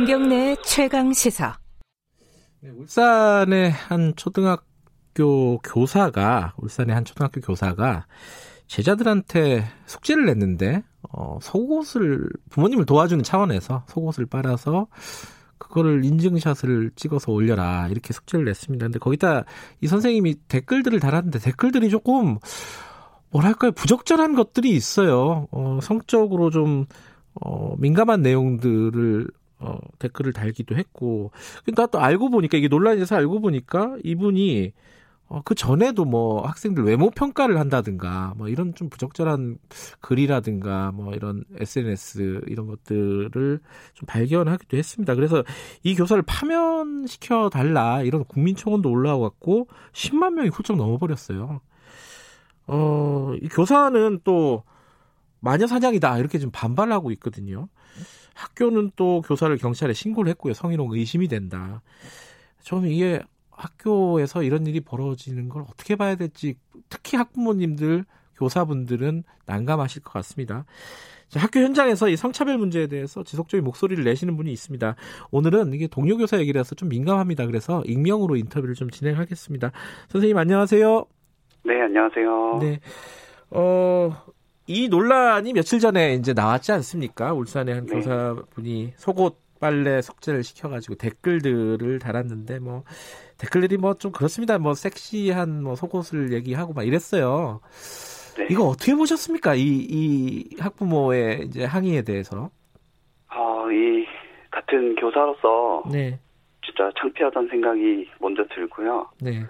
김경래 최강 시사. 네, 울산의 한 초등학교 교사가 울산의 한 초등학교 교사가 제자들한테 숙제를 냈는데 어, 속옷을 부모님을 도와주는 차원에서 속옷을 빨아서 그거를 인증샷을 찍어서 올려라 이렇게 숙제를 냈습니다. 근데 거기다 이 선생님이 댓글들을 달았는데 댓글들이 조금 뭐랄까요 부적절한 것들이 있어요. 어, 성적으로 좀 어, 민감한 내용들을 어, 댓글을 달기도 했고, 근데 또 알고 보니까 이게 논란이 돼서 알고 보니까 이분이 어, 그 전에도 뭐 학생들 외모 평가를 한다든가 뭐 이런 좀 부적절한 글이라든가 뭐 이런 SNS 이런 것들을 좀 발견하기도 했습니다. 그래서 이 교사를 파면시켜 달라 이런 국민청원도 올라왔고 10만 명이 훌쩍 넘어버렸어요. 어, 이 교사는 또 마녀 사냥이다 이렇게 좀 반발하고 있거든요. 학교는 또 교사를 경찰에 신고를 했고요. 성희롱 의심이 된다. 좀 이게 학교에서 이런 일이 벌어지는 걸 어떻게 봐야 될지 특히 학부모님들 교사분들은 난감하실 것 같습니다. 학교 현장에서 이 성차별 문제에 대해서 지속적인 목소리를 내시는 분이 있습니다. 오늘은 이게 동료 교사 얘기라서 좀 민감합니다. 그래서 익명으로 인터뷰를 좀 진행하겠습니다. 선생님 안녕하세요. 네, 안녕하세요. 네. 어, 이 논란이 며칠 전에 이제 나왔지 않습니까? 울산의 한 네. 교사분이 속옷 빨래 숙제를 시켜가지고 댓글들을 달았는데 뭐 댓글들이 뭐 좀 그렇습니다. 뭐 섹시한 뭐 속옷을 얘기하고 막 이랬어요. 네. 이거 어떻게 보셨습니까? 이, 이 학부모의 이제 항의에 대해서. 아, 이 같은 교사로서 네. 진짜 창피하다는 생각이 먼저 들고요. 네.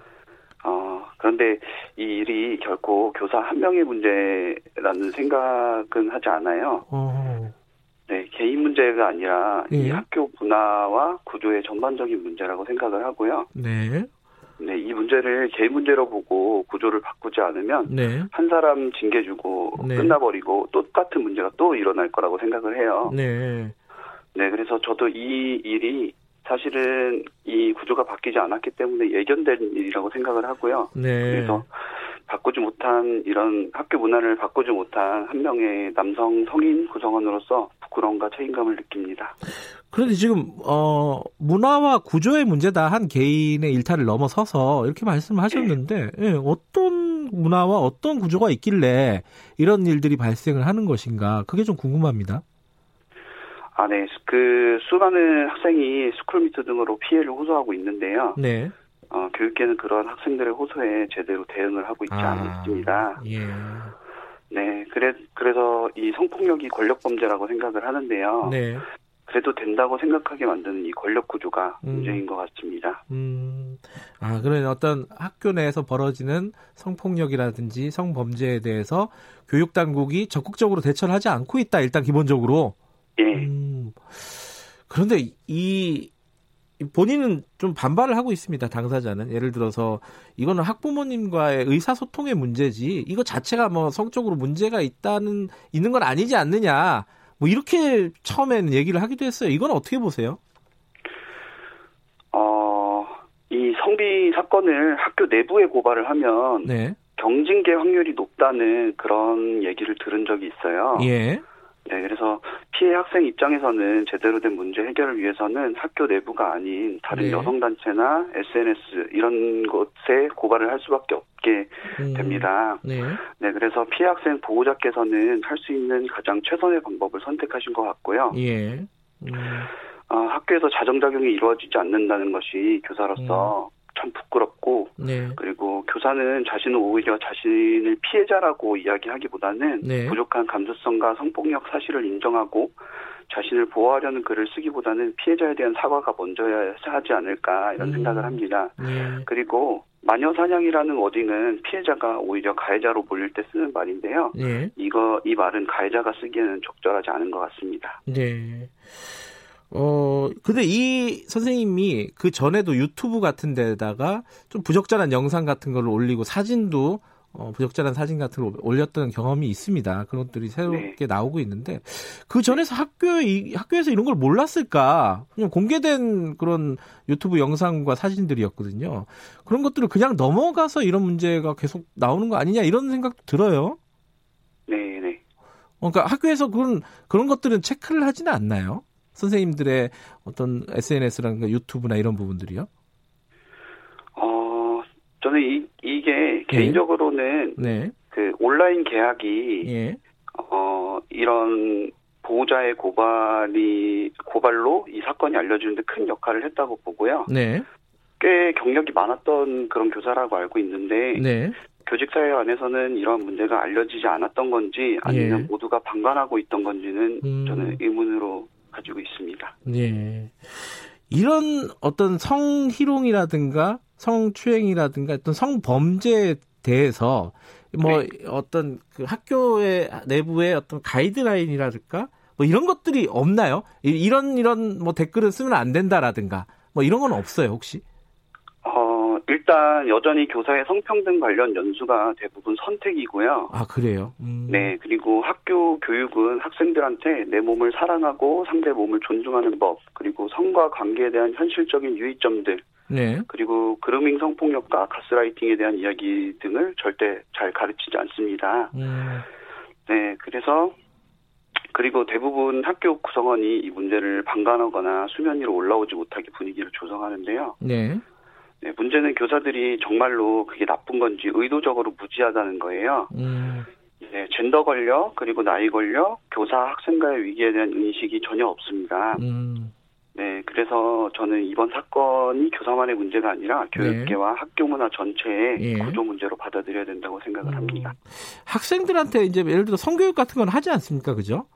어, 그런데 이 일이 결코 교사 한 명의 문제라는 생각은 하지 않아요. 어. 네, 개인 문제가 아니라 네. 이 예. 학교 문화와 구조의 전반적인 문제라고 생각을 하고요. 네. 네, 이 문제를 개인 문제로 보고 구조를 바꾸지 않으면 네. 한 사람 징계 주고 네. 끝나버리고 똑같은 문제가 또 일어날 거라고 생각을 해요. 네. 네, 그래서 저도 이 일이 사실은 이 구조가 바뀌지 않았기 때문에 예견된 일이라고 생각을 하고요. 네. 그래서 바꾸지 못한 이런 학교 문화를 바꾸지 못한 한 명의 남성 성인 구성원으로서 부끄러움과 책임감을 느낍니다. 그런데 지금 어 문화와 구조의 문제다 한 개인의 일탈을 넘어서서 이렇게 말씀을 하셨는데 네. 예, 어떤 문화와 어떤 구조가 있길래 이런 일들이 발생을 하는 것인가 그게 좀 궁금합니다. 아, 네. 그 수많은 학생이 스쿨미투 등으로 피해를 호소하고 있는데요. 네. 어, 교육계는 그런 학생들의 호소에 제대로 대응을 하고 있지 아, 않습니다. 예. 네, 그래 그래서 이 성폭력이 권력 범죄라고 생각을 하는데요. 네. 그래도 된다고 생각하게 만드는 이 권력 구조가 음. 문제인 것 같습니다. 음. 아, 그런 어떤 학교 내에서 벌어지는 성폭력이라든지 성범죄에 대해서 교육 당국이 적극적으로 대처를 하지 않고 있다. 일단 기본적으로. 예. 음, 그런데 이 본인은 좀 반발을 하고 있습니다. 당사자는 예를 들어서 이거는 학부모님과의 의사소통의 문제지 이거 자체가 뭐 성적으로 문제가 있다는 있는 건 아니지 않느냐 뭐 이렇게 처음에는 얘기를 하기도 했어요. 이건 어떻게 보세요? 어, 이 성비 사건을 학교 내부에 고발을 하면 네. 경징계 확률이 높다는 그런 얘기를 들은 적이 있어요. 예. 네, 그래서 피해 학생 입장에서는 제대로 된 문제 해결을 위해서는 학교 내부가 아닌 다른 네. 여성단체나 SNS 이런 곳에 고발을 할 수밖에 없게 음. 됩니다. 네. 네, 그래서 피해 학생 보호자께서는 할 수 있는 가장 최선의 방법을 선택하신 것 같고요. 예. 음. 어, 학교에서 자정작용이 이루어지지 않는다는 것이 교사로서 음. 참 부끄럽고 네. 그리고 교사는 자신은 오히려 자신을 피해자라고 이야기하기보다는 네. 부족한 감수성과 성폭력 사실을 인정하고 자신을 보호하려는 글을 쓰기보다는 피해자에 대한 사과가 먼저야 하지 않을까 이런 음. 생각을 합니다. 네. 그리고 마녀 사냥이라는 워딩은 피해자가 오히려 가해자로 몰릴 때 쓰는 말인데요. 네. 이거 이 말은 가해자가 쓰기에는 적절하지 않은 것 같습니다. 네. 어, 근데 이 선생님이 그 전에도 유튜브 같은 데다가 좀 부적절한 영상 같은 걸 올리고 사진도 어, 부적절한 사진 같은 걸 올렸던 경험이 있습니다. 그런 것들이 새롭게 네. 나오고 있는데 그 전에서 학교에 이, 학교에서 이런 걸 몰랐을까? 그냥 공개된 그런 유튜브 영상과 사진들이었거든요. 그런 것들을 그냥 넘어가서 이런 문제가 계속 나오는 거 아니냐 이런 생각도 들어요. 네, 네. 그러니까 학교에서 그런 그런 것들은 체크를 하지는 않나요? 선생님들의 어떤 SNS라든가 유튜브나 이런 부분들이요? 어, 저는 이, 이게 네. 개인적으로는 네. 그 온라인 계약이 예. 어, 이런 보호자의 고발이 고발로 이 사건이 알려지는데 큰 역할을 했다고 보고요. 네. 꽤 경력이 많았던 그런 교사라고 알고 있는데 네. 교직 사회 안에서는 이런 문제가 알려지지 않았던 건지 아니면 예. 모두가 방관하고 있던 건지는 음. 저는 의문으로 가지고 있습니다. 예. 이런 어떤 성희롱이라든가 성추행이라든가 어떤 성범죄에 대해서 뭐 네. 어떤 그 학교의 내부의 어떤 가이드라인이라든가 뭐 이런 것들이 없나요? 이런 이런 뭐 댓글을 쓰면 안 된다라든가 뭐 이런 건 없어요 혹시? 어 일단 여전히 교사의 성평등 관련 연수가 대부분 선택이고요. 아 그래요? 음. 네 그리고 학교 교육은 학생들한테 내 몸을 사랑하고 상대 몸을 존중하는 법 그리고 성과 관계에 대한 현실적인 유의점들 네. 그리고 그루밍 성폭력과 가스라이팅에 대한 이야기 등을 절대 잘 가르치지 않습니다. 음. 네, 그래서 그리고 대부분 학교 구성원이 이 문제를 방관하거나 수면 위로 올라오지 못하게 분위기를 조성하는데요. 네. 네, 문제는 교사들이 정말로 그게 나쁜 건지 의도적으로 무지하다는 거예요. 음. 네, 젠더 권력 그리고 나이 권력, 교사 학생과의 위기에 대한 인식이 전혀 없습니다. 음. 네, 그래서 저는 이번 사건이 교사만의 문제가 아니라 교육계와 네. 학교 문화 전체의 예. 구조 문제로 받아들여야 된다고 생각을 음. 합니다. 학생들한테 이제 예를 들어 성교육 같은 건 하지 않습니까, 그죠?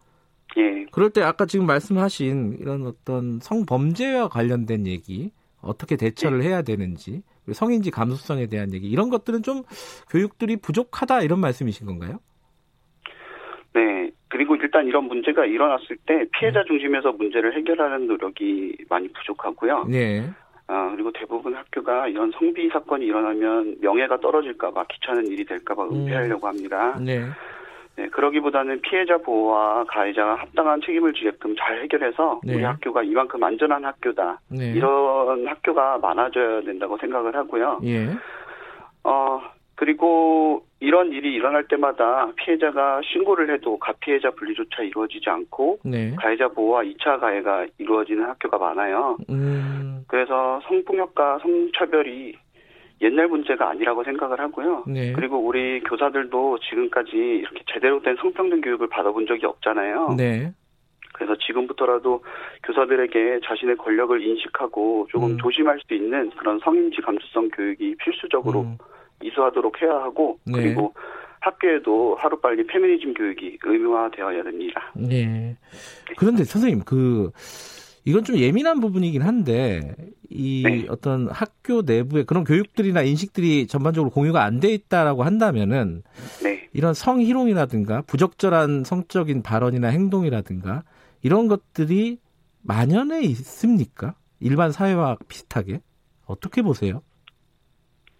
예. 그럴 때 아까 지금 말씀하신 이런 어떤 성범죄와 관련된 얘기 어떻게 대처를 예. 해야 되는지 성인지 감수성에 대한 얘기 이런 것들은 좀 교육들이 부족하다 이런 말씀이신 건가요? 네. 그리고 일단 이런 문제가 일어났을 때 피해자 네. 중심에서 문제를 해결하는 노력이 많이 부족하고요. 네. 아, 그리고 대부분 학교가 이런 성비 사건이 일어나면 명예가 떨어질까봐 귀찮은 일이 될까봐 음. 은폐하려고 합니다. 네. 네, 그러기보다는 피해자 보호와 가해자가 합당한 책임을 지게끔 잘 해결해서 네. 우리 학교가 이만큼 안전한 학교다. 네. 이런 학교가 많아져야 된다고 생각을 하고요. 예. 어, 그리고 이런 일이 일어날 때마다 피해자가 신고를 해도 가피해자 분리조차 이루어지지 않고 네. 가해자 보호와 2차 가해가 이루어지는 학교가 많아요. 음. 그래서 성폭력과 성차별이 옛날 문제가 아니라고 생각을 하고요. 네. 그리고 우리 교사들도 지금까지 이렇게 제대로 된 성평등 교육을 받아본 적이 없잖아요. 네. 그래서 지금부터라도 교사들에게 자신의 권력을 인식하고 조금 음. 조심할 수 있는 그런 성인지 감수성 교육이 필수적으로 음. 이수하도록 해야 하고 네. 그리고 학교에도 하루빨리 페미니즘 교육이 의무화되어야 됩니다. 네. 그런데 선생님 그 이건 좀 예민한 부분이긴 한데 이 네. 어떤 학교 내부에 그런 교육들이나 인식들이 전반적으로 공유가 안 돼 있다라고 한다면은 네. 이런 성희롱이라든가 부적절한 성적인 발언이나 행동이라든가 이런 것들이 만연해 있습니까? 일반 사회와 비슷하게 어떻게 보세요?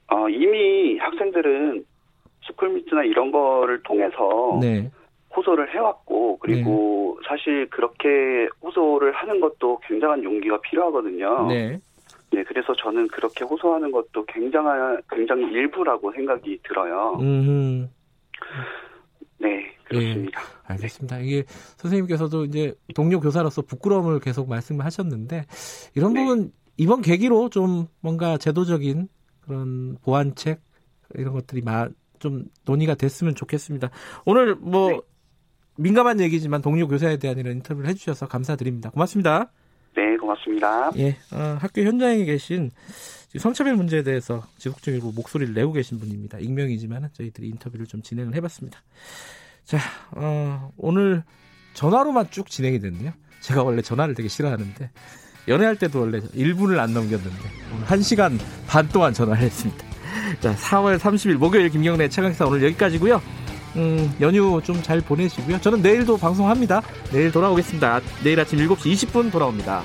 어, 이미 학생들은 스쿨미트나 이런 거를 통해서 네. 호소를 해왔고 그리고 네. 사실 그렇게 호소를 하는 것도 굉장한 용기가 필요하거든요. 네. 네, 그래서 저는 그렇게 호소하는 것도 굉장한 굉장히 일부라고 생각이 들어요. 음. 네, 그렇습니다. 네, 알겠습니다. 이게 선생님께서도 이제 동료 교사로서 부끄러움을 계속 말씀하셨는데 이런 네. 부분 이번 계기로 좀 뭔가 제도적인 그런 보완책 이런 것들이 좀 논의가 됐으면 좋겠습니다. 오늘 뭐 네. 민감한 얘기지만 동료 교사에 대한 이런 인터뷰를 해주셔서 감사드립니다. 고맙습니다. 네, 고맙습니다. 예, 어, 학교 현장에 계신 성차별 문제에 대해서 지속적으로 목소리를 내고 계신 분입니다. 익명이지만 저희들이 인터뷰를 좀 진행을 해봤습니다. 자, 어, 오늘 전화로만 쭉 진행이 됐네요. 제가 원래 전화를 되게 싫어하는데 연애할 때도 원래 1분을 안 넘겼는데 오늘 1시간 반 동안 전화를 했습니다. 자, 4월 30일 목요일 김경래 최강사 오늘 여기까지고요. 음, 연휴 좀 잘 보내시고요. 저는 내일도 방송합니다. 내일 돌아오겠습니다. 내일 아침 7시 20분 돌아옵니다.